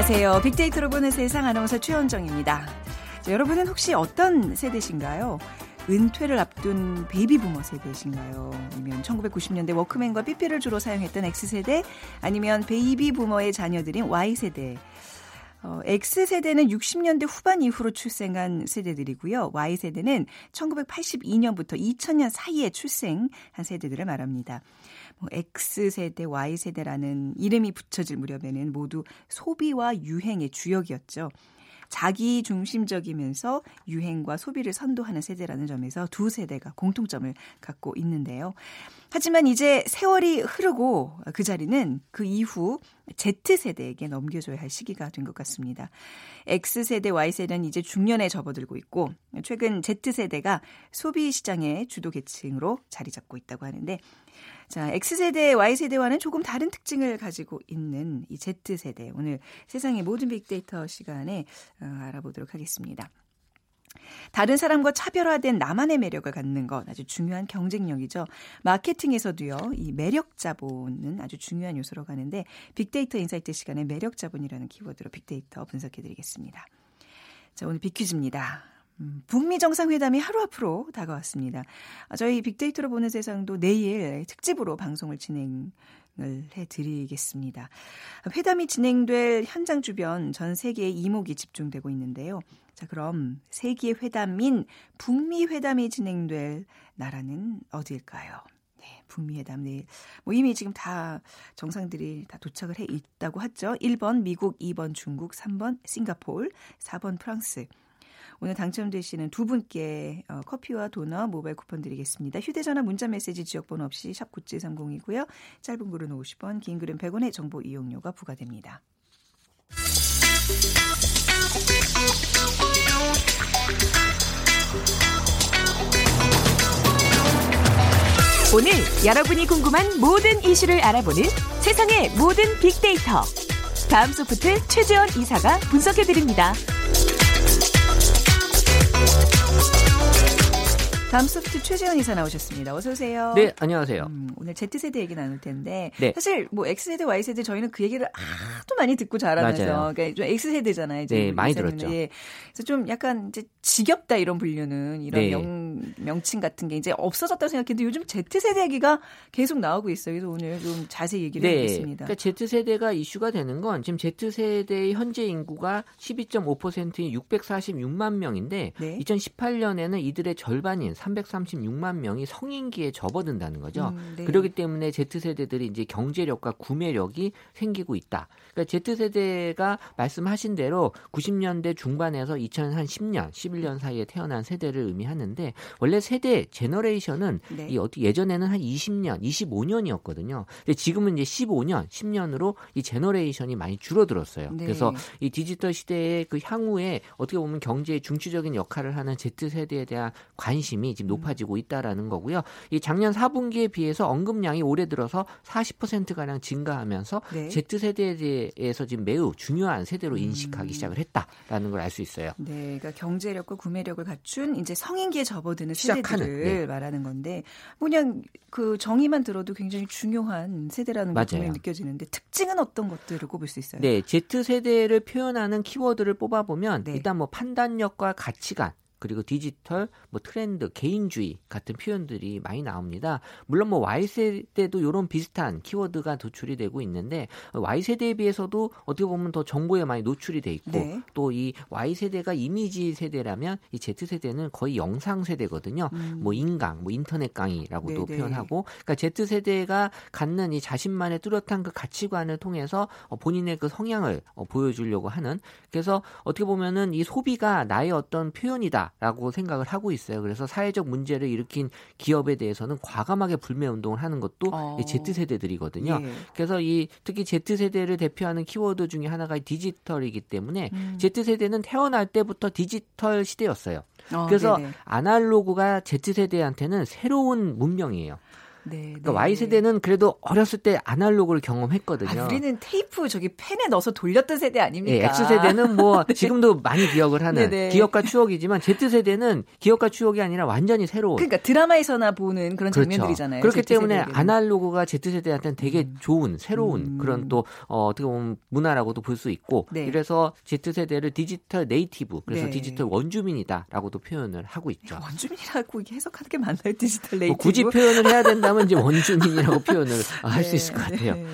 안녕하세요. 빅데이터로 보는 세상 아나운서 최현정입니다. 자, 여러분은 혹시 어떤 세대신가요? 은퇴를 앞둔 베이비 부머 세대신가요? 아니면 1990년대 워크맨과 삐삐를 주로 사용했던 X세대? 아니면 베이비 부머의 자녀들인 Y세대? 어, X세대는 60년대 후반 이후로 출생한 세대들이고요. Y세대는 1982년부터 2000년 사이에 출생한 세대들을 말합니다. 뭐 X세대, Y세대라는 이름이 붙여질 무렵에는 모두 소비와 유행의 주역이었죠. 자기 중심적이면서 유행과 소비를 선도하는 세대라는 점에서 두 세대가 공통점을 갖고 있는데요. 하지만 이제 세월이 흐르고 그 자리는 그 이후 Z세대에게 넘겨줘야 할 시기가 된 것 같습니다. X세대, Y세대는 이제 중년에 접어들고 있고 최근 Z세대가 소비 시장의 주도 계층으로 자리 잡고 있다고 하는데 자, X세대, Y세대와는 조금 다른 특징을 가지고 있는 이 Z세대. 오늘 세상의 모든 빅데이터 시간에 어, 알아보도록 하겠습니다. 다른 사람과 차별화된 나만의 매력을 갖는 것 아주 중요한 경쟁력이죠. 마케팅에서도요, 이 매력 자본은 아주 중요한 요소로 가는데 빅데이터 insight 시간에 매력 자본이라는 키워드로 빅데이터 분석해 드리겠습니다. 자, 오늘 빅퀴즈입니다. 음, 북미 정상회담이 하루 앞으로 다가왔습니다. 아, 저희 빅데이터로 보는 세상도 내일 특집으로 방송을 진행 을 해드리겠습니다. 회담이 진행될 현장 주변 전 세계의 이목이 집중되고 있는데요. 자, 그럼 세계 회담인 북미 회담이 진행될 나라는 어디일까요? 네, 북미 회담 내일 뭐 이미 지금 다 정상들이 다 도착을 해 있다고 하죠. 1번 미국, 2번 중국, 3번 싱가포르, 4번 프랑스. 오늘 당첨되시는 두 분께 어, 커피와 도넛 모바일 쿠폰 드리겠습니다. 휴대전화 문자메시지 지역번호 없이 샵 9730이고요. 짧은 글은 50원, 긴 글은 100원의 정보 이용료가 부과됩니다. 오늘 여러분이 궁금한 모든 이슈를 알아보는 세상의 모든 빅데이터. 다음 소프트 최재원 이사가 분석해드립니다. Thank you. 다음 소프트 최재현 이사 나오셨습니다. 어서 오세요. 네, 안녕하세요. 음, 오늘 Z세대 얘기 나눌 텐데 네. 사실 뭐 X세대, Y세대 저희는 그 얘기를 하도 많이 듣고 자라면서 맞아요. 그러니까 좀 X세대잖아요. 이제 네, 많이 들었죠. 예. 그래서 좀 약간 이제 지겹다 이런 분류는 이런 네. 명, 명칭 같은 게 이제 없어졌다고 생각했는데 요즘 Z세대 얘기가 계속 나오고 있어요. 그래서 오늘 좀 자세히 얘기를 네. 해보겠습니다. 그러니까 Z세대가 이슈가 되는 건 지금 Z세대의 현재 인구가 12.5%인 646만 명인데 네. 2018년에는 이들의 절반인 336만 명이 성인기에 접어든다는 거죠. 음, 네. 그렇기 때문에 Z세대들이 이제 경제력과 구매력이 생기고 있다. 그러니까 Z세대가 말씀하신 대로 90년대 중반에서 2010년, 11년 사이에 태어난 세대를 의미하는데 원래 세대 generation은 네. 이 어떻게 예전에는 한 20년, 25년이었거든요. 근데 지금은 이제 15년, 10년으로 이 generation이 많이 줄어들었어요. 네. 그래서 이 디지털 시대의 그 향후에 어떻게 보면 경제의 중추적인 역할을 하는 Z세대에 대한 관심이 지금 높아지고 있다라는 거고요. 이 작년 4분기에 비해서 언급량이 올해 들어서 40% 가량 증가하면서 네. Z세대에 대해서 지금 매우 중요한 세대로 인식하기 음. 시작을 했다라는 걸 알 수 있어요. 네, 그러니까 경제력과 구매력을 갖춘 이제 성인기에 접어드는 시작하는, 세대들을 네. 말하는 건데 그냥 그 정의만 들어도 굉장히 중요한 세대라는 게 분명히 느껴지는데 특징은 어떤 것들을 꼽을 수 있어요? 네, Z 세대를 표현하는 키워드를 뽑아보면 네. 일단 뭐 판단력과 가치관 그리고 디지털, 뭐 트렌드, 개인주의 같은 표현들이 많이 나옵니다. 물론 뭐 Y세대도 이런 비슷한 키워드가 도출이 되고 있는데 Y세대에 비해서도 어떻게 보면 더 정보에 많이 노출이 돼 있고 네. 또이 Y세대가 이미지 세대라면 이 Z세대는 거의 영상 세대거든요. 음. 뭐 인강, 뭐 인터넷 강의라고도 네네. 표현하고 그러니까 Z세대가 갖는 이 자신만의 뚜렷한 그 가치관을 통해서 어, 본인의 그 성향을 어, 보여주려고 하는 그래서 어떻게 보면은 이 소비가 나의 어떤 표현이다 라고 생각을 하고 있어요. 그래서 사회적 문제를 일으킨 기업에 대해서는 과감하게 불매 운동을 하는 것도 어. Z세대들이거든요. 예. 그래서 이 특히 Z세대를 대표하는 키워드 중에 하나가 디지털이기 때문에 음. Z세대는 태어날 때부터 디지털 시대였어요. 어, 그래서 네네. 아날로그가 Z세대한테는 새로운 문명이에요. 네, 그러니까 Y 세대는 그래도 어렸을 때 아날로그를 경험했거든요. 아, 우리는 테이프 저기 펜에 넣어서 돌렸던 세대 아닙니까? 네, X 세대는 뭐 네. 지금도 많이 기억을 하는 네네. 기억과 추억이지만 Z 세대는 기억과 추억이 아니라 완전히 새로운. 그러니까 드라마에서나 보는 그런 그렇죠. 장면들이잖아요. 그렇기 때문에 아날로그가 Z 세대한테는 되게 음. 좋은 새로운 음. 그런 또 어, 어떻게 보면 문화라고도 볼 수 있고 네. 그래서 Z 세대를 digital native 그래서 네. 디지털 원주민이다라고도 표현을 하고 있죠. 원주민이라고 해석하는 게 맞나요? digital native. 뭐 굳이 표현을 해야 된다 면 이제 원주민이라고 표현을 할수 네. 있을 것 같아요. 네.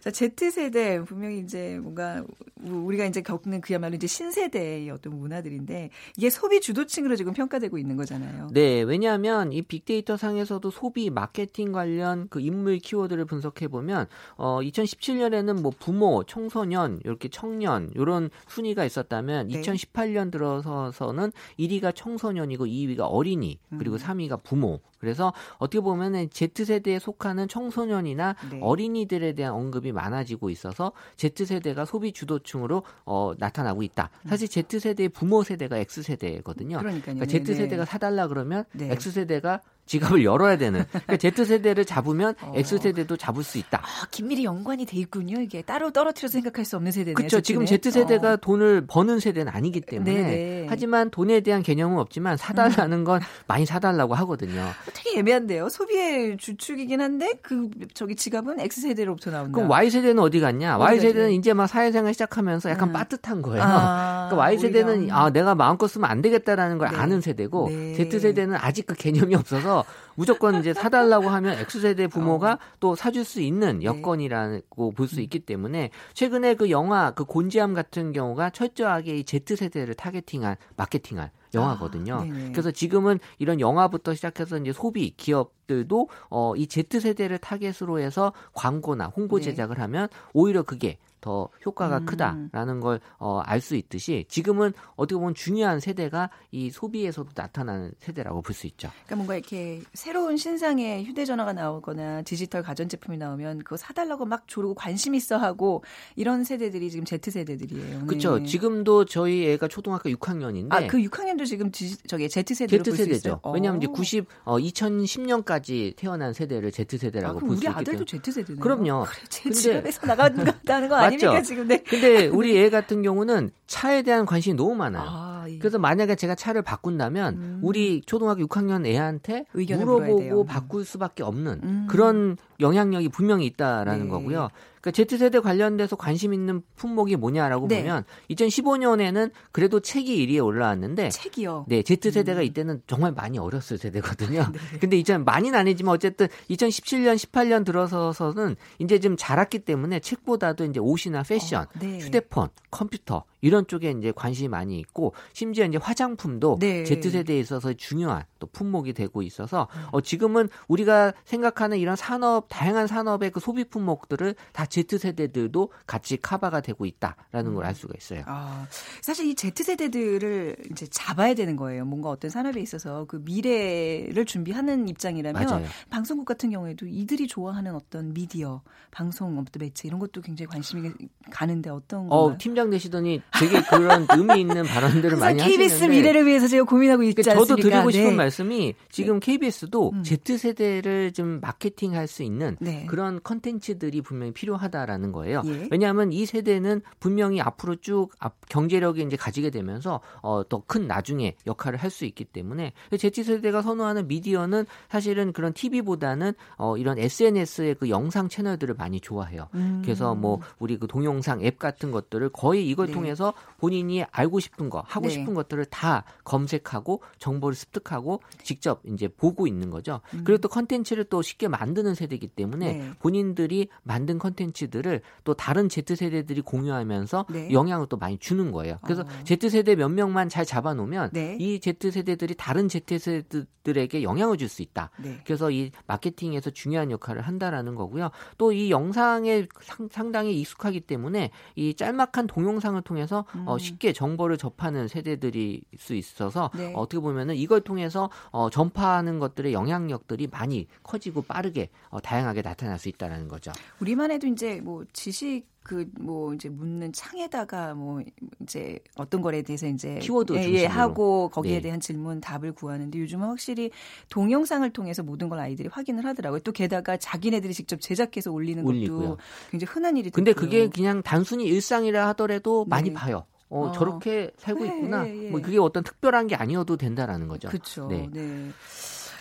자, Z세대 분명히 이제 뭔가 우리가 이제 겪는 그야말로 이제 신세대의 어떤 문화들인데 이게 소비 주도층으로 지금 평가되고 있는 거잖아요. 네, 왜냐하면 이 빅데이터 상에서도 소비 마케팅 관련 그 인물 키워드를 분석해 보면 어 2017년에는 뭐 부모, 청소년, 이렇게 청년 이런 순위가 있었다면 네. 2018년 들어서서는 1위가 청소년이고 2위가 어린이 그리고 음. 3위가 부모 그래서 어떻게 보면은 Z세대에 속하는 청소년이나 네. 어린이들에 대한 언급이 많아지고 있어서 Z세대가 소비 주도층으로 어, 나타나고 있다. 음. 사실 Z세대의 부모 세대가 X세대거든요. 그러니까요. 그러니까 Z세대가 네. 사달라 그러면 네. X세대가 지갑을 열어야 되는. 그러니까 Z세대를 잡으면 어. X세대도 잡을 수 있다. 아, 긴밀히 연관이 돼 있군요. 이게 따로 떨어뜨려서 생각할 수 없는 세대네요. 그렇죠. 지금 Z세대가 어. 돈을 버는 세대는 아니기 때문에 네네. 하지만 돈에 대한 개념은 없지만 사달라는 건 많이 사달라고 하거든요. 되게 애매한데요. 소비의 주축이긴 한데 그 저기 지갑은 X세대로부터 나온다. 그럼 Y세대는 어디 갔냐? Y세대는 이제 막 사회생활 시작하면서 약간 음. 빠듯한 거예요. 아, 그러니까 Y세대는 아 내가 마음껏 쓰면 안 되겠다라는 걸 네. 아는 세대고 네. Z세대는 아직 그 개념이 없어서 무조건 이제 사달라고 하면 X세대 부모가 어. 또 사줄 수 있는 네. 여건이라고 볼수 있기 때문에 최근에 그 영화 그 곤지암 같은 경우가 철저하게 이 Z세대를 targeting한 마케팅한 영화거든요. 아, 그래서 지금은 이런 영화부터 시작해서 이제 소비 기업들도 어, 이 Z 세대를 타겟으로 해서 광고나 홍보 네. 제작을 네. 하면 오히려 그게 더 효과가 음. 크다라는 걸 어, 알 수 있듯이 지금은 어떻게 보면 중요한 세대가 이 소비에서도 나타나는 세대라고 볼 수 있죠. 그러니까 뭔가 이렇게 새로운 신상의 휴대전화가 나오거나 디지털 가전제품이 나오면 그거 사달라고 막 조르고 관심 있어 하고 이런 세대들이 지금 Z세대들이에요. 그렇죠. 네. 지금도 저희 애가 초등학교 6학년인데 아, 그 6학년도 지금 지, 저기 Z세대로 Z세대죠. 왜냐하면 이제 90, 어, 2010년까지 태어난 세대를 Z세대라고 아, 볼수 있기 때문에. 우리 아들도 Z세대네요. 그럼요. 그래, 제 집에서 나간다는 거 아니에요? 아닙니까 지금? 네. 근데 우리 애 같은 경우는 차에 대한 관심이 너무 많아요. 아, 예. 그래서 만약에 제가 차를 바꾼다면 음. 우리 초등학교 6학년 애한테 물어보고 바꿀 수밖에 없는 음. 그런 영향력이 분명히 있다라는 네. 거고요. 그러니까 Z세대 관련돼서 관심 있는 품목이 뭐냐라고 네. 보면 2015년에는 그래도 책이 1위에 올라왔는데 책이요. 네, Z세대가 음. 이때는 정말 많이 어렸을 세대거든요. 네. 근데 이제 많이는 아니지만 어쨌든 2017년 18년 들어서서는 이제 좀 자랐기 때문에 책보다도 이제 옷이나 패션, 어, 네. 휴대폰, 컴퓨터 이런 쪽에 이제 관심이 많이 있고 심지어 이제 화장품도 네. Z세대에 있어서 중요한 또 품목이 되고 있어서 음. 어 지금은 우리가 생각하는 이런 산업 다양한 산업의 그 소비 품목들을 다 Z세대들도 같이 커버가 되고 있다라는 걸 알 수가 있어요. 아, 사실 이 Z세대들을 이제 잡아야 되는 거예요. 뭔가 어떤 산업에 있어서 그 미래를 준비하는 입장이라면 맞아요. 방송국 같은 경우에도 이들이 좋아하는 어떤 미디어, 방송, 어떤 매체 이런 것도 굉장히 관심이 가는데 어떤 어, 팀장 되시더니 되게 그런 의미 있는 발언들을 많이 하시는데 KBS 미래를 위해서 제가 고민하고 있지 그러니까 않습니까? 저도 드리고 싶은 네. 말씀이 지금 KBS도 음. Z세대를 좀 마케팅할 수 있는 네. 그런 컨텐츠들이 분명히 필요하다라는 거예요. 예. 왜냐하면 이 세대는 분명히 앞으로 쭉 경제력이 이제 가지게 되면서 어, 더 큰 나중에 역할을 할 수 있기 때문에 Z세대가 선호하는 미디어는 사실은 그런 TV보다는 어, 이런 SNS의 그 영상 채널들을 많이 좋아해요. 음. 그래서 뭐 우리 그 동영상 앱 같은 것들을 거의 이걸 네. 통해서 본인이 알고 싶은 거, 하고 네. 싶은 것들을 다 검색하고 정보를 습득하고 직접 이제 보고 있는 거죠. 음. 그리고 또 컨텐츠를 또 쉽게 만드는 세대이기 때문에 네. 본인들이 만든 컨텐츠들을 또 다른 Z세대들이 공유하면서 네. 영향을 또 많이 주는 거예요. 그래서 어. Z세대 몇 명만 잘 잡아놓으면 네. 이 Z세대들이 다른 Z세대들에게 영향을 줄 수 있다. 네. 그래서 이 마케팅에서 중요한 역할을 한다라는 거고요. 또 이 영상에 상, 당히 익숙하기 때문에 이 짤막한 동영상을 통해서 음. 어, 쉽게 정보를 접하는 세대들이 수 있어서 네. 어, 떻게 보면은 이걸 통해서 어, 전파하는 것들의 영향력들이 많이 커지고 빠르게 어, 다양하게 나타날 수 있다라는 거죠. 우리만 해도 이제 뭐 지식 그 뭐 이제 묻는 창에다가 뭐 이제 어떤 거에 대해서 이제 키워드 예, 예 하고 거기에 네. 대한 질문 답을 구하는데 요즘은 확실히 동영상을 통해서 모든 걸 아이들이 확인을 하더라고요. 또 게다가 자기네들이 직접 제작해서 올리는 올리고요. 것도 굉장히 흔한 일이 근데 그게 그냥 단순히 일상이라 하더라도 네. 많이 봐요. 어, 어, 저렇게 살고 네, 있구나. 예, 예. 뭐 그게 어떤 특별한 게 아니어도 된다라는 거죠. 그렇죠. 네. 네.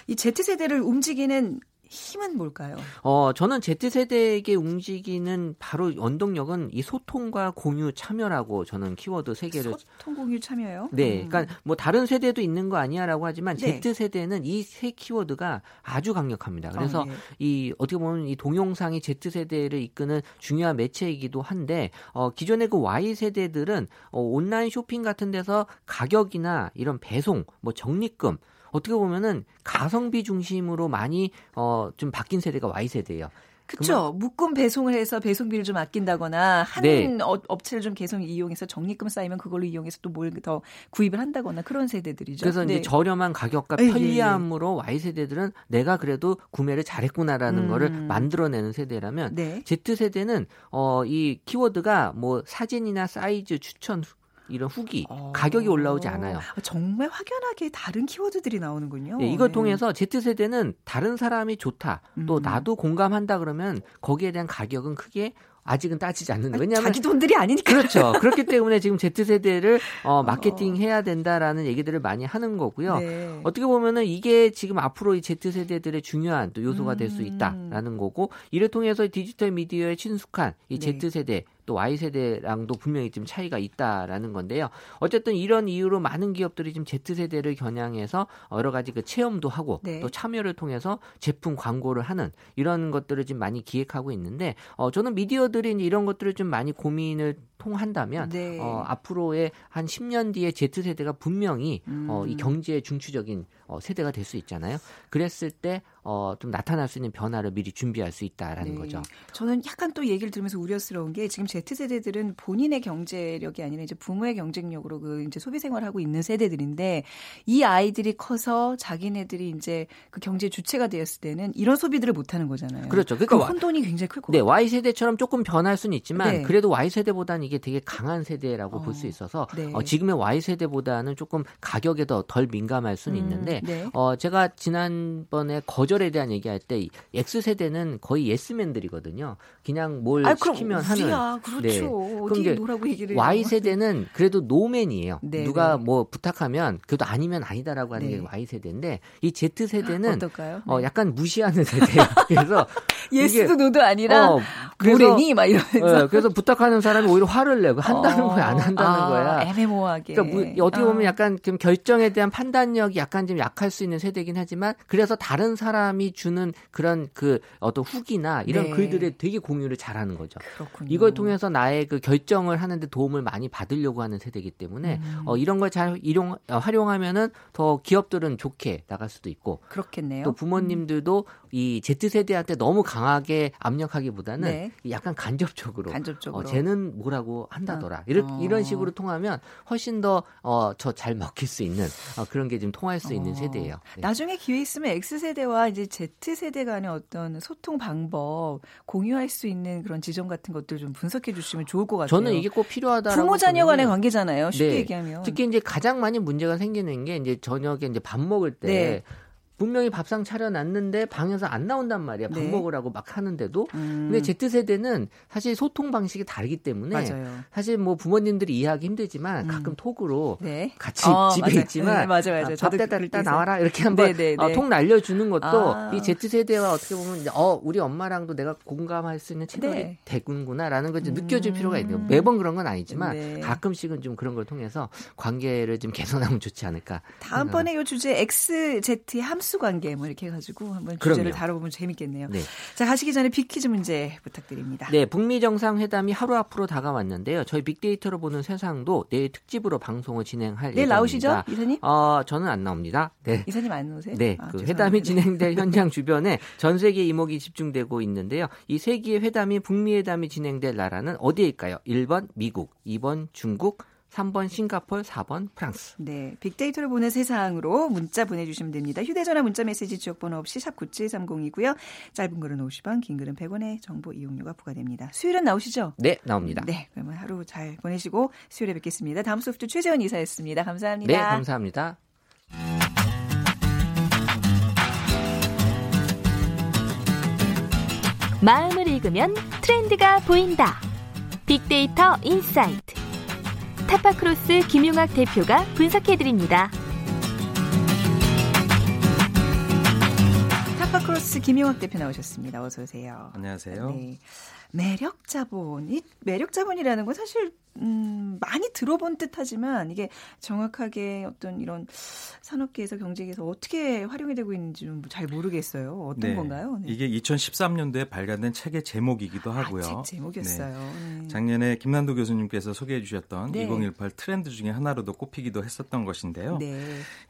이 Z세대를 움직이는 힘은 뭘까요? 어, 저는 Z세대에게 움직이는 바로 원동력은 이 소통과 공유 참여라고 저는 키워드 세 개를 소통 공유 참여요? 네. 음. 그러니까 뭐 다른 세대도 있는 거 아니야라고 하지만 네. Z세대는 이 세 키워드가 아주 강력합니다. 그래서 아, 네. 이 어떻게 보면 이 동영상이 Z세대를 이끄는 중요한 매체이기도 한데 어, 기존의 그 Y세대들은 어, 온라인 쇼핑 같은 데서 가격이나 이런 배송, 뭐 적립금 어떻게 보면은 가성비 중심으로 많이 어, 좀 바뀐 세대가 Y 세대예요. 그렇죠. 묶음 배송을 해서 배송비를 좀 아낀다거나 한 네. 업체를 좀 계속 이용해서 적립금 쌓이면 그걸로 이용해서 또 뭘 더 구입을 한다거나 그런 세대들이죠. 그래서 네. 이제 저렴한 가격과 편리함으로 예, 예. Y 세대들은 내가 그래도 구매를 잘했구나라는 음. 거를 만들어내는 세대라면 네. Z 세대는 어 이 키워드가 뭐 사진이나 사이즈 추천 이런 후기 어... 가격이 올라오지 않아요. 아, 정말 확연하게 다른 키워드들이 나오는군요. 네, 이걸 네. 통해서 Z 세대는 다른 사람이 좋다, 또 음. 나도 공감한다 그러면 거기에 대한 가격은 크게 아직은 따지지 않는다. 왜냐하면 자기 돈들이 아니니까. 그렇죠. 그렇기 때문에 지금 Z 세대를 어, 마케팅 해야 된다라는 얘기들을 많이 하는 거고요. 네. 어떻게 보면은 이게 지금 앞으로 이 Z 세대들의 중요한 또 요소가 될 수 있다라는 거고 이를 통해서 디지털 미디어에 친숙한 이 Z 네. 세대 또 Y세대랑도 분명히 좀 차이가 있다라는 건데요. 어쨌든 이런 이유로 많은 기업들이 지금 Z세대를 겨냥해서 여러 가지 그 체험도 하고 네. 또 참여를 통해서 제품 광고를 하는 이런 것들을 지금 많이 기획하고 있는데 어, 저는 미디어들이 이런 것들을 좀 많이 고민을 통한다면 네. 어, 앞으로의 한 10년 뒤에 Z세대가 분명히 음. 어, 이 음. 경제의 중추적인 어, 세대가 될 수 있잖아요. 그랬을 때 어, 좀 나타날 수 있는 변화를 미리 준비할 수 있다라는 네. 거죠. 저는 약간 또 얘기를 들으면서 우려스러운 게 지금 Z세대들은 본인의 경제력이 아니라 이제 부모의 경쟁력으로 그 이제 소비 생활을 하고 있는 세대들인데 이 아이들이 커서 자기네들이 이제 그 경제 주체가 되었을 때는 이런 소비들을 못 하는 거잖아요. 그렇죠. 그러니까 그 혼돈이 굉장히 클 거예요. 네, Y세대처럼 조금 변할 수는 있지만 네. 그래도 Y세대보다는 이게 되게 강한 세대라고 어, 볼수 있어서 네. 어, 지금의 Y세대보다는 조금 가격에 더 덜 민감할 수는 음, 있는데 네. 어, 제가 지난번에 거절에 대한 얘기할 때 X세대는 거의 예스맨들이거든요. 그냥 뭘 아, 시키면 하는. 그렇죠. 네. 그럼 뭐라고 얘기를 Y세대는 그래도 no man이에요. 네, 누가 네. 뭐 부탁하면 그래도 아니면 아니다라고 하는 게 네. Y세대인데 이 Z세대는 어, 네. 약간 무시하는 세대예요. 그래서 yes도 no도 아니라 어, 노랭이 막 이러면서 네, 그래서 부탁하는 사람이 오히려 화를 내고 한다는 어, 거야 안 한다는 아, 거야. 애매모호하게. 그러니까 뭐, 어떻게 보면 아. 약간 좀 결정에 대한 판단력이 약간 좀 약할 수 있는 세대긴 하지만 그래서 다른 사람이 주는 그런 그 어떤 후기나 이런 네. 글들에 되게 공유를 잘하는 거죠. 그렇군요. 이걸 통해서 나의 그 결정을 하는데 도움을 많이 받으려고 하는 세대이기 때문에 음. 어, 이런 걸 잘 이용 어, 활용하면은 더 기업들은 좋게 나갈 수도 있고 그렇겠네요. 또 부모님들도 음. 이 Z 세대한테 너무 강하게 압력하기보다는 네. 약간 간접적으로, 간접적으로. 어, 쟤는 뭐라고 한다더라 어. 이런 어. 이런 식으로 통하면 훨씬 더 어, 저 잘 먹힐 수 있는 어, 그런 게 좀 통할 수 있는 어. 세대예요. 네. 나중에 기회 있으면 X 세대와 이제 Z 세대 간의 어떤 소통 방법 공유할 수 있는 그런 지점 같은 것들 좀 분석해 주시면 좋을 것 같아요. 저는 이게 꼭 필요하다. 부모 자녀 간의 관계잖아요. 쉽게 네. 얘기하면. 특히 이제 가장 많이 문제가 생기는 게 이제 저녁에 이제 밥 먹을 때. 네. 분명히 밥상 차려놨는데 방에서 안 나온단 말이야. 밥 네. 먹으라고 막 하는데도. 음. 근데 Z세대는 사실 소통 방식이 다르기 때문에 맞아요. 사실 뭐 부모님들이 이해하기 힘들지만 음. 가끔 톡으로 네. 같이 어, 집에 맞아요. 있지만 네, 맞아, 맞아. 밥 대다 일단 나와라 이렇게 한번 네, 네, 어, 네. 톡 날려주는 것도 아. 이 Z세대와 어떻게 보면 어 우리 엄마랑도 내가 공감할 수 있는 채널이 네. 되군구나라는 걸 음. 느껴줄 필요가 있네요. 매번 그런 건 아니지만 가끔씩은 좀 그런 걸 통해서 관계를 좀 개선하면 좋지 않을까. 다음번에 이 주제 XZ 함수 흡수 관계 뭐 이렇게 해가지고 한번 주제를 다뤄보면 재밌겠네요. 네. 자 가시기 전에 빅퀴즈 문제 부탁드립니다. 네, 북미 정상회담이 하루 앞으로 다가왔는데요. 저희 빅데이터로 보는 세상도 내일 특집으로 방송을 진행할 내일 예정입니다. 나오시죠, 이사님? 어, 저는 안 나옵니다. 네. 이사님 안 오세요? 네, 아, 그 회담이 진행될 현장 주변에 전 세계 이목이 집중되고 있는데요. 이 세계의 회담이 북미 회담이 진행될 나라는 어디일까요? 1번 미국, 2번 중국, 3번 싱가폴, 4번 프랑스. 네. 빅데이터를 보는 세상으로 문자 보내주시면 됩니다. 휴대전화 문자 메시지 지역번호 없이 샵 9730이고요. 짧은 글은 50원, 긴 글은 100원의 정보 이용료가 부과됩니다. 수요일은 나오시죠? 네, 나옵니다. 네. 그러면 하루 잘 보내시고 수요일에 뵙겠습니다. 다음 소프트 최재원 이사였습니다. 감사합니다. 네, 감사합니다. 마음을 읽으면 트렌드가 보인다. 빅데이터 insight. 타파크로스 김용학 대표가 분석해드립니다. 파크로스 김용학 대표 나오셨습니다. 어서 오세요. 안녕하세요. 네. 매력 자본. 이 매력 자본이라는 건 사실 음, 많이 들어본 듯하지만 이게 정확하게 어떤 이런 산업계에서 경제계에서 어떻게 활용이 되고 있는지 잘 모르겠어요. 어떤 네. 건가요? 네. 이게 2013년도에 발간된 책의 제목이기도 하고요. 아, 책 제목이었어요. 네. 네. 작년에 김난도 교수님께서 소개해 주셨던 2018 트렌드 중에 하나로도 꼽히기도 했었던 것인데요. 네.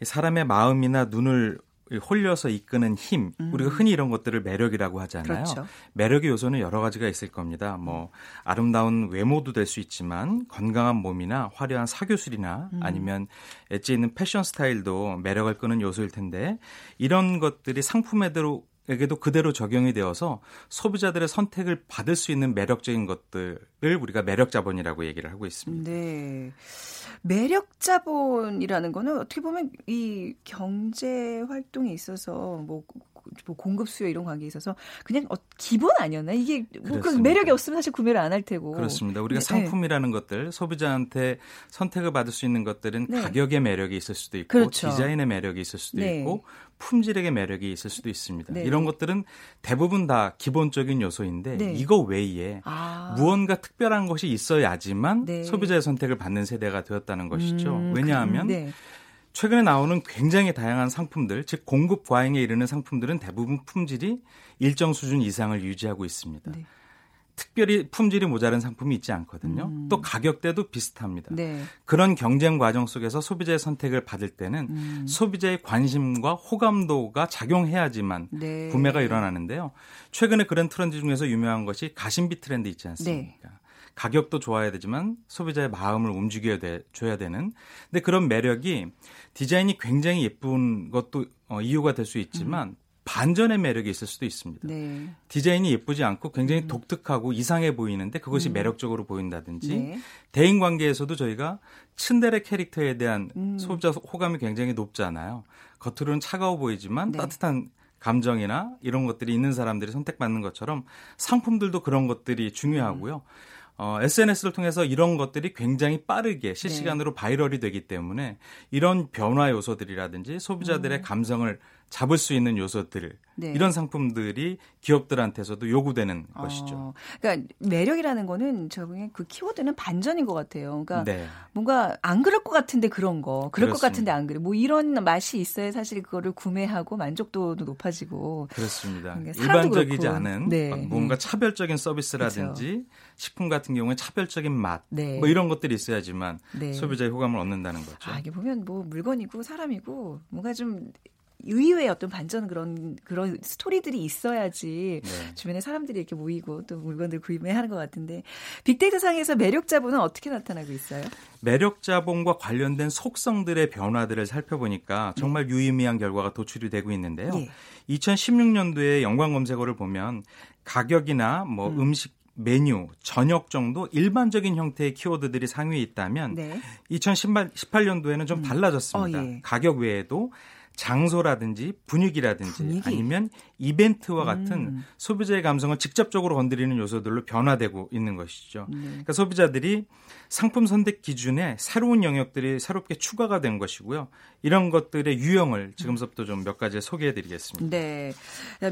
사람의 마음이나 눈을 홀려서 이끄는 힘, 음. 우리가 흔히 이런 것들을 매력이라고 하잖아요. 그렇죠. 매력의 요소는 여러 가지가 있을 겁니다. 뭐 아름다운 외모도 될 수 있지만 건강한 몸이나 화려한 사교술이나 음. 아니면 엣지 있는 패션 스타일도 매력을 끄는 요소일 텐데 이런 것들이 상품에대로 에게도 그대로 적용이 되어서 소비자들의 선택을 받을 수 있는 매력적인 것들을 우리가 매력 자본이라고 얘기를 하고 있습니다. 네. 매력 자본이라는 거는 어떻게 보면 이 경제 활동에 있어서 뭐 뭐 공급 수요 이런 관계에 있어서 그냥 어, 기본 아니었나 이게 뭐 그 매력이 없으면 사실 구매를 안 할 테고 그렇습니다. 우리가 네. 상품이라는 것들 소비자한테 선택을 받을 수 있는 것들은 네. 가격의 매력이 있을 수도 있고 그렇죠. 디자인의 매력이 있을 수도 네. 있고 품질의 매력이 있을 수도 있습니다. 네. 이런 것들은 대부분 다 기본적인 요소인데 네. 이거 외에 아. 무언가 특별한 것이 있어야지만 네. 소비자의 선택을 받는 세대가 되었다는 것이죠. 음, 왜냐하면 그, 최근에 나오는 굉장히 다양한 상품들, 즉 공급 과잉에 이르는 상품들은 대부분 품질이 일정 수준 이상을 유지하고 있습니다. 네. 특별히 품질이 모자란 상품이 있지 않거든요. 음. 또 가격대도 비슷합니다. 네. 그런 경쟁 과정 속에서 소비자의 선택을 받을 때는 음. 소비자의 관심과 호감도가 작용해야지만 네. 구매가 일어나는데요. 최근에 그런 트렌드 중에서 유명한 것이 가심비 트렌드 있지 않습니까? 네. 가격도 좋아야 되지만 소비자의 마음을 움직여 돼, 줘야 되는. 근데 그런 매력이 디자인이 굉장히 예쁜 것도 어, 이유가 될 수 있지만 음. 반전의 매력이 있을 수도 있습니다. 네. 디자인이 예쁘지 않고 굉장히 음. 독특하고 이상해 보이는데 그것이 음. 매력적으로 보인다든지 네. 대인 관계에서도 저희가 츤데레 캐릭터에 대한 음. 소비자 호감이 굉장히 높잖아요. 겉으로는 차가워 보이지만 네. 따뜻한 감정이나 이런 것들이 있는 사람들이 선택받는 것처럼 상품들도 그런 것들이 중요하고요. 음. 어, SNS를 통해서 이런 것들이 굉장히 빠르게 실시간으로 네. viral이 되기 때문에 이런 변화 요소들이라든지 소비자들의 음. 감성을 잡을 수 있는 요소들 네. 이런 상품들이 기업들한테서도 요구되는 어, 것이죠. 그러니까 매력이라는 거는 저분의 그 키워드는 반전인 것 같아요. 그러니까 네. 뭔가 안 그럴 것 같은데 그런 거, 그럴 그렇습니다. 것 같은데 안 그래. 뭐 이런 맛이 있어야 사실 그거를 구매하고 만족도도 높아지고. 그렇습니다. 그러니까 일반적이지 그렇고. 않은 네. 뭔가 차별적인 서비스라든지 그렇죠. 식품 같은 경우에 차별적인 맛, 네. 뭐 이런 것들이 있어야지만 네. 소비자의 호감을 얻는다는 거죠. 아, 이게 보면 뭐 물건이고 사람이고 뭔가 좀 의외의 어떤 반전 그런 그런 스토리들이 있어야지 네. 주변에 사람들이 이렇게 모이고 또 물건들 구입하는 것 같은데 빅데이터 상에서 매력 자본은 어떻게 나타나고 있어요? 매력 자본과 관련된 속성들의 변화들을 살펴보니까 정말 네. 유의미한 결과가 도출이 되고 있는데요. 네. 2016년도에 연관 검색어를 보면 가격이나 뭐 음. 식 메뉴, 저녁 정도 일반적인 형태의 키워드들이 상위에 있다면 네. 2018년도에는 좀 음. 달라졌습니다. 어, 예. 가격 외에도 장소라든지 분위기라든지 분위기? 아니면 이벤트와 같은 음. 소비자의 감성을 직접적으로 건드리는 요소들로 변화되고 있는 것이죠. 네. 그러니까 소비자들이 상품 선택 기준에 새로운 영역들이 새롭게 추가가 된 것이고요. 이런 것들의 유형을 지금부터 좀 몇 가지 소개해 드리겠습니다. 네.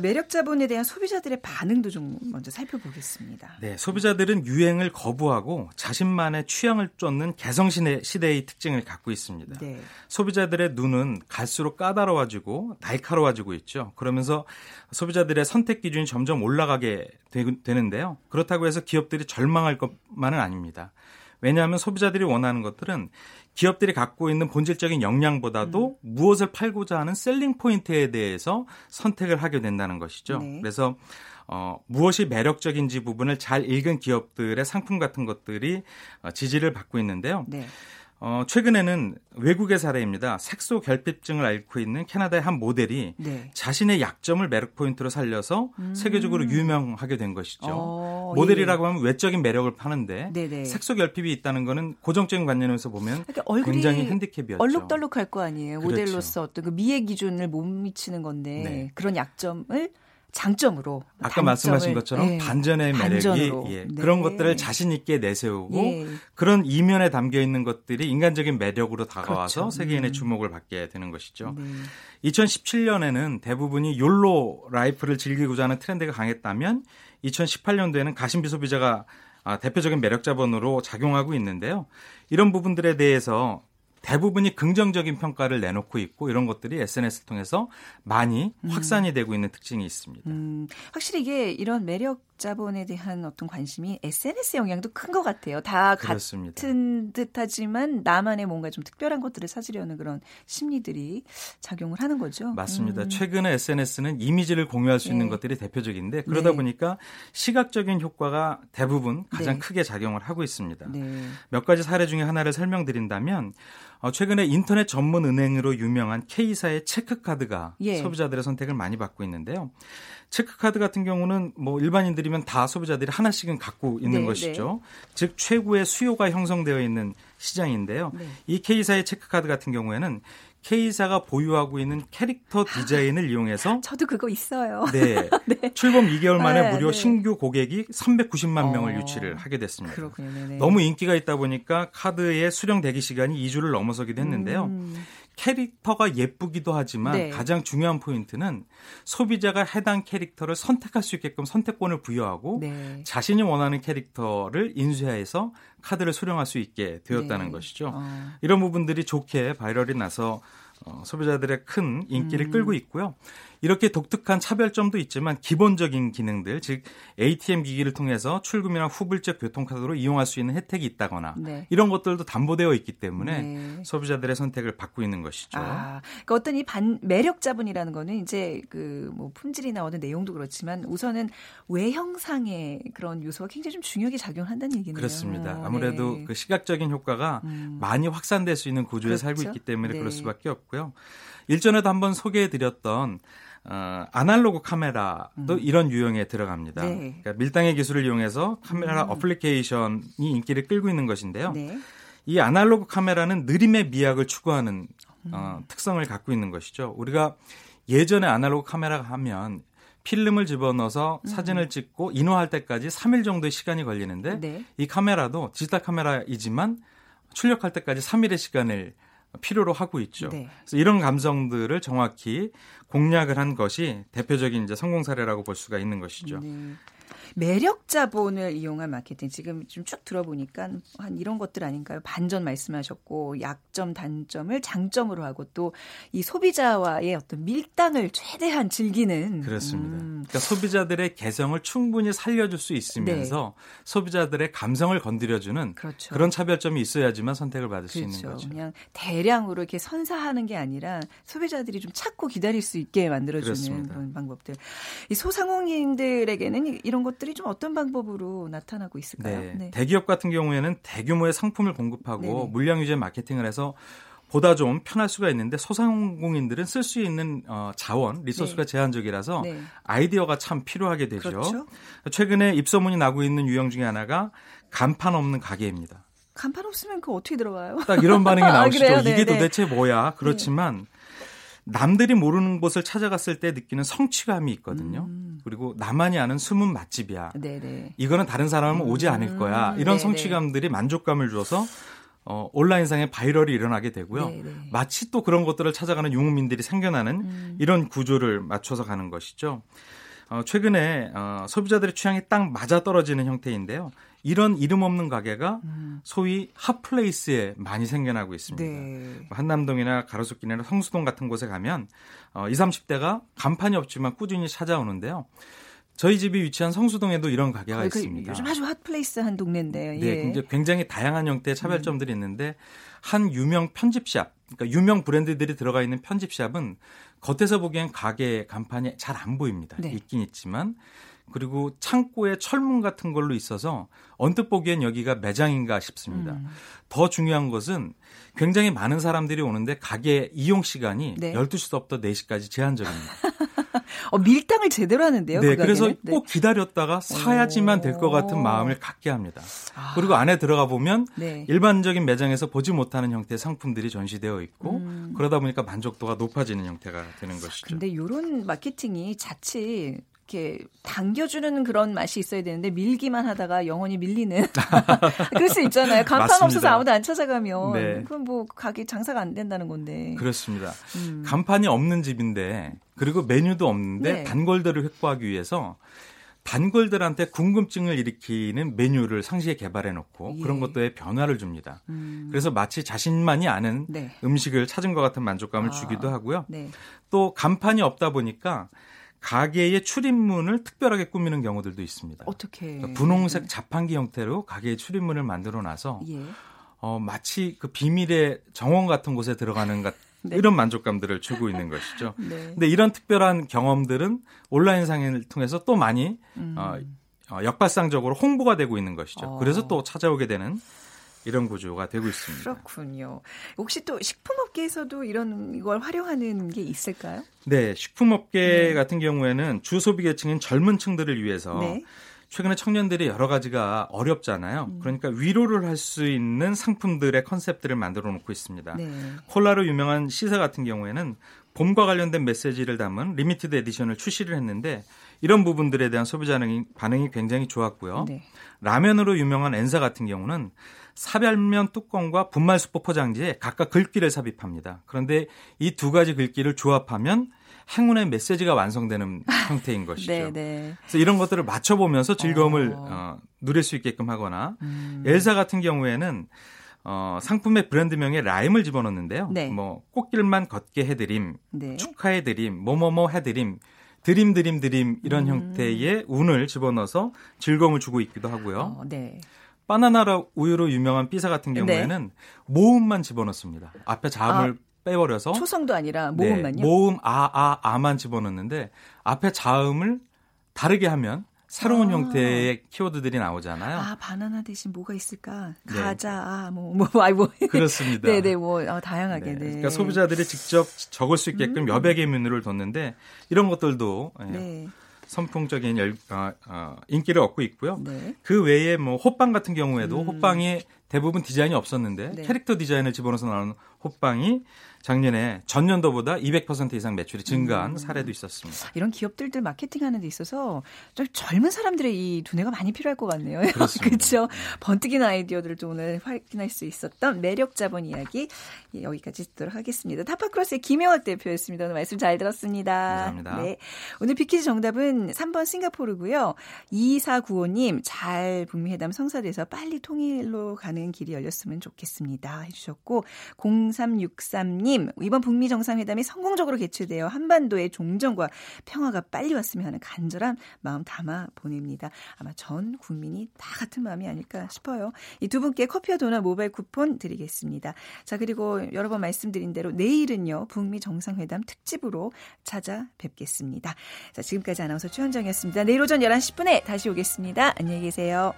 매력 자본에 대한 소비자들의 반응도 좀 먼저 살펴보겠습니다. 네. 소비자들은 유행을 거부하고 자신만의 취향을 쫓는 개성 시대의 특징을 갖고 있습니다. 네. 소비자들의 눈은 갈수록 까다로워지고 날카로워지고 있죠. 그러면서 소비자들의 선택 기준이 점점 올라가게 되, 는데요 그렇다고 해서 기업들이 절망할 것만은 아닙니다. 왜냐하면 소비자들이 원하는 것들은 기업들이 갖고 있는 본질적인 역량보다도 음. 무엇을 팔고자 하는 selling point에 대해서 선택을 하게 된다는 것이죠. 네. 그래서 어, 무엇이 매력적인지 부분을 잘 읽은 기업들의 상품 같은 것들이 어, 지지를 받고 있는데요. 네. 어, 최근에는 외국의 사례입니다. 색소 결핍증을 앓고 있는 캐나다의 한 모델이 네. 자신의 약점을 매력 포인트로 살려서 음. 세계적으로 유명하게 된 것이죠. 어, 모델이라고 예. 하면 외적인 매력을 파는데 네네. 색소 결핍이 있다는 거는 고정적인 관념에서 보면 그러니까 굉장히 핸디캡이었죠. 얼룩덜룩할 거 아니에요. 그렇죠. 모델로서 어떤 그 미의 기준을 못 미치는 건데 네. 그런 약점을 장점으로 아까 말씀하신 것처럼 네. 반전의 매력이 예, 네. 그런 것들을 자신 있게 내세우고 예. 그런 이면에 담겨 있는 것들이 인간적인 매력으로 다가와서 그렇죠. 세계인의 음. 주목을 받게 되는 것이죠. 네. 2017년에는 대부분이 욜로 라이프를 즐기고자 하는 트렌드가 강했다면 2018년도에는 가심비 소비자가 아, 대표적인 매력 자본으로 작용하고 있는데요. 이런 부분들에 대해서 대부분이 긍정적인 평가를 내놓고 있고 이런 것들이 SNS를 통해서 많이 음. 확산이 되고 있는 특징이 있습니다. 음, 확실히 이게 이런 매력 자본에 대한 어떤 관심이 SNS 영향도 큰 것 같아요. 다 그렇습니다. 같은 듯하지만 나만의 뭔가 좀 특별한 것들을 찾으려는 그런 심리들이 작용을 하는 거죠. 맞습니다. 음. 최근에 SNS는 이미지를 공유할 수 네. 있는 것들이 대표적인데 그러다 네. 보니까 시각적인 효과가 대부분 가장 네. 크게 작용을 하고 있습니다. 네. 몇 가지 사례 중에 하나를 설명드린다면 어, 최근에 인터넷 전문 은행으로 유명한 K사의 체크카드가 예. 소비자들의 선택을 많이 받고 있는데요. 체크카드 같은 경우는 뭐 일반인들이면 다 소비자들이 하나씩은 갖고 있는 네, 것이죠. 네. 즉 최고의 수요가 형성되어 있는 시장인데요. 네. 이 K사의 체크카드 같은 경우에는 K사가 보유하고 있는 캐릭터 디자인을 이용해서 저도 그거 있어요. 네. 네. 출범 2개월 만에 네, 무려 네. 신규 고객이 390만 명을 어, 유치를 하게 됐습니다. 그렇군요. 네, 네. 너무 인기가 있다 보니까 카드의 수령 대기 시간이 2주를 넘어서기도 했는데요. 음. 캐릭터가 예쁘기도 하지만 네. 가장 중요한 포인트는 소비자가 해당 캐릭터를 선택할 수 있게끔 선택권을 부여하고 네. 자신이 원하는 캐릭터를 인쇄해서 카드를 수령할 수 있게 되었다는 네. 것이죠. 어. 이런 부분들이 좋게 viral이 나서 어, 소비자들의 큰 인기를 음. 끌고 있고요. 이렇게 독특한 차별점도 있지만 기본적인 기능들, 즉 ATM 기기를 통해서 출금이나 후불적 교통카드로 이용할 수 있는 혜택이 있다거나 네. 이런 것들도 담보되어 있기 때문에 네. 소비자들의 선택을 받고 있는 것이죠. 아, 그러니까 어떤 이 반 매력 자본이라는 거는 이제 그 뭐 품질이 나오는 내용도 그렇지만 우선은 외형상의 그런 요소가 굉장히 좀 중요하게 작용한다는 얘기네요. 그렇습니다. 아무래도 네. 그 시각적인 효과가 음. 많이 확산될 수 있는 구조에 그렇죠? 살고 있기 때문에 그럴 네. 수밖에 없고요. 일전에도 한번 소개해드렸던 어, 아날로그 카메라도 음. 이런 유형에 들어갑니다. 네. 그러니까 밀당의 기술을 이용해서 카메라 음. 어플리케이션이 인기를 끌고 있는 것인데요. 네. 이 아날로그 카메라는 느림의 미학을 추구하는 어, 음. 특성을 갖고 있는 것이죠. 우리가 예전에 아날로그 카메라가 하면 필름을 집어넣어서 음. 사진을 찍고 인화할 때까지 3일 정도의 시간이 걸리는데 네. 이 카메라도 디지털 카메라이지만 출력할 때까지 3일의 시간을 필요로 하고 있죠. 네. 그래서 이런 감성들을 정확히 공략을 한 것이 대표적인 이제 성공 사례라고 볼 수가 있는 것이죠. 네. 매력 자본을 이용한 마케팅 지금 좀 쭉 들어보니까 한 이런 것들 아닌가요? 반전 말씀하셨고 약점 단점을 장점으로 하고 또 이 소비자와의 어떤 밀당을 최대한 즐기는 그렇습니다. 음. 그러니까 소비자들의 개성을 충분히 살려줄 수 있으면서 네. 소비자들의 감성을 건드려주는 그렇죠. 그런 차별점이 있어야지만 선택을 받을 그렇죠. 수 있는 그렇죠. 거죠. 그냥 대량으로 이렇게 선사하는 게 아니라 소비자들이 좀 찾고 기다릴 수 있게 만들어주는 그렇습니다. 그런 방법들. 이 소상공인들에게는 이런 것 것들이 좀 어떤 방법으로 나타나고 있을까요? 네. 네. 대기업 같은 경우에는 대규모의 상품을 공급하고 네네. 물량 유제 마케팅을 해서 보다 좀 편할 수가 있는데 소상공인들은 쓸 수 있는 어, 자원 리소스가 네. 제한적이라서 네. 아이디어가 참 필요하게 되죠. 그렇죠? 최근에 입소문이 나고 있는 유형 중에 하나가 간판 없는 가게입니다. 간판 없으면 그 어떻게 들어가요? 딱 이런 반응이 아, 나오시죠. 아, 이게 네, 네. 도대체 뭐야? 그렇지만 남들이 모르는 곳을 찾아갔을 때 느끼는 성취감이 있거든요. 음. 그리고 나만이 아는 숨은 맛집이야. 네네. 이거는 다른 사람은 음. 오지 않을 거야. 이런 네네. 성취감들이 만족감을 줘서 어, 온라인상에 viral이 일어나게 되고요. 네네. 마치 또 그런 것들을 찾아가는 유목민들이 생겨나는 음. 이런 구조를 맞춰서 가는 것이죠. 어, 최근에 어, 소비자들의 취향이 딱 맞아 떨어지는 형태인데요. 이런 이름 없는 가게가 음. 소위 hot place에 많이 생겨나고 있습니다. 네. 뭐 한남동이나 가로수길이나 성수동 같은 곳에 가면 어, 20, 30대가 간판이 없지만 꾸준히 찾아오는데요. 저희 집이 위치한 성수동에도 이런 가게가 그, 있습니다. 요즘 아주 hot place한 동네인데요. 네, 예. 굉장히 다양한 형태의 차별점들이 있는데 한 유명 편집샵, 그러니까 유명 브랜드들이 들어가 있는 편집샵은 겉에서 보기엔 가게 간판이 잘 안 보입니다. 네. 있긴 있지만 그리고 창고에 철문 같은 걸로 있어서 언뜻 보기엔 여기가 매장인가 싶습니다. 음. 더 중요한 것은 굉장히 많은 사람들이 오는데 가게 이용 시간이 네. 12시부터 4시까지 제한적입니다. 어, 밀당을 제대로 하는데요. 네, 그 그래서 네. 꼭 기다렸다가 사야지만 될 것 같은 마음을 갖게 합니다. 아. 그리고 안에 들어가 보면 네. 일반적인 매장에서 보지 못하는 형태의 상품들이 전시되어 있고 음. 그러다 보니까 만족도가 높아지는 형태가 되는 것이죠. 근데 이런 마케팅이 자칫 이렇게 당겨주는 그런 맛이 있어야 되는데 밀기만 하다가 영원히 밀리는 그럴 수 있잖아요. 간판. 없어서 아무도 안 찾아가면 네. 그럼 뭐 가게 장사가 안 된다는 건데. 그렇습니다. 음. 간판이 없는 집인데 그리고 메뉴도 없는데 네. 단골들을 확보하기 위해서 단골들한테 궁금증을 일으키는 메뉴를 상시에 개발해 놓고 예. 그런 것도에 변화를 줍니다. 음. 그래서 마치 자신만이 아는 네. 음식을 찾은 것 같은 만족감을 아. 주기도 하고요. 네. 또 간판이 없다 보니까 가게의 출입문을 특별하게 꾸미는 경우들도 있습니다. 어떻게? 그러니까 분홍색 자판기 형태로 가게의 출입문을 만들어 놔서 예. 어, 마치 그 비밀의 정원 같은 곳에 들어가는 것 네. 이런 만족감들을 주고 있는 것이죠. 네. 근데 이런 특별한 경험들은 온라인상을 통해서 또 많이 음. 어, 어, 역발상적으로 홍보가 되고 있는 것이죠. 어. 그래서 또 찾아오게 되는 이런 구조가 되고 있습니다. 그렇군요. 혹시 또 식품업계에서도 이런 걸 활용하는 게 있을까요? 네, 식품업계 네. 같은 경우에는 주 소비 계층인 젊은 층들을 위해서 네. 최근에 청년들이 여러 가지가 어렵잖아요. 음. 그러니까 위로를 할 수 있는 상품들의 컨셉들을 만들어 놓고 있습니다. 네. 콜라로 유명한 C사 같은 경우에는 봄과 관련된 메시지를 담은 limited edition을 출시를 했는데 이런 부분들에 대한 소비자 반응이 굉장히 좋았고요. 네. 라면으로 유명한 엔사 같은 경우는 사별면 뚜껑과 분말 수포 포장지에 각각 글귀를 삽입합니다. 그런데 이 두 가지 글귀를 조합하면 행운의 메시지가 완성되는 형태인 것이죠. 네, 네. 그래서 이런 것들을 맞춰보면서 즐거움을 어. 어, 누릴 수 있게끔 하거나 음. 엘사 같은 경우에는 어, 상품의 브랜드명에 라임을 집어넣는데요. 네. 뭐 꽃길만 걷게 해드림, 네. 축하해드림, 뭐뭐뭐 해드림, 드림 드림 드림 이런 음. 형태의 운을 집어넣어서 즐거움을 주고 있기도 하고요. 어, 네. 바나나 우유로 유명한 삐사 같은 네. 경우에는 네. 모음만 집어넣습니다. 앞에 자음을 아, 빼버려서 초성도 아니라 모음만요. 네, 모음 아아 아, 만 집어넣는데 앞에 자음을 다르게 하면 새로운 아. 형태의 키워드들이 나오잖아요. 아 바나나 대신 뭐가 있을까? 네. 가자, 아, 뭐, 뭐, 아이 뭐. 그렇습니다. 네네, 뭐 어, 다양하게. 네. 네. 그러니까 소비자들이 직접 적을 수 있게끔 음. 여백의 메뉴를 뒀는데 이런 것들도 예, 네. 선풍적인 열, 어, 어, 인기를 얻고 있고요. 네. 그 외에 뭐 호빵 같은 경우에도 음. 호빵이 대부분 디자인이 없었는데 네. 캐릭터 디자인을 집어넣어서 나오는 호빵이 작년에 전년도보다 200% 이상 매출이 증가한 음. 사례도 있었습니다. 이런 기업들들 마케팅하는 데 있어서 좀 젊은 사람들의 이 두뇌가 많이 필요할 것 같네요. 그렇죠. 번뜩이는 아이디어들을 좀 오늘 확인할 수 있었던 매력 자본 이야기 여기까지 듣도록 하겠습니다. 타파크로스의 김영학 대표였습니다. 오늘 말씀 잘 들었습니다. 감사합니다. 네. 오늘 비키즈 정답은 3번 싱가포르고요. 2495님 잘 북미 회담 성사돼서 빨리 통일로 가는 길이 열렸으면 좋겠습니다. 해주셨고 0363님 이번 북미 정상회담이 성공적으로 개최되어 한반도의 종전과 평화가 빨리 왔으면 하는 간절한 마음 담아 보냅니다. 아마 전 국민이 다 같은 마음이 아닐까 싶어요. 이 두 분께 커피와 도넛 모바일 쿠폰 드리겠습니다. 자 그리고 여러 번 말씀드린 대로 내일은요 북미 정상회담 특집으로 찾아뵙겠습니다. 자 지금까지 아나운서 최현정이었습니다. 내일 오전 11시 10분에 다시 오겠습니다. 안녕히 계세요.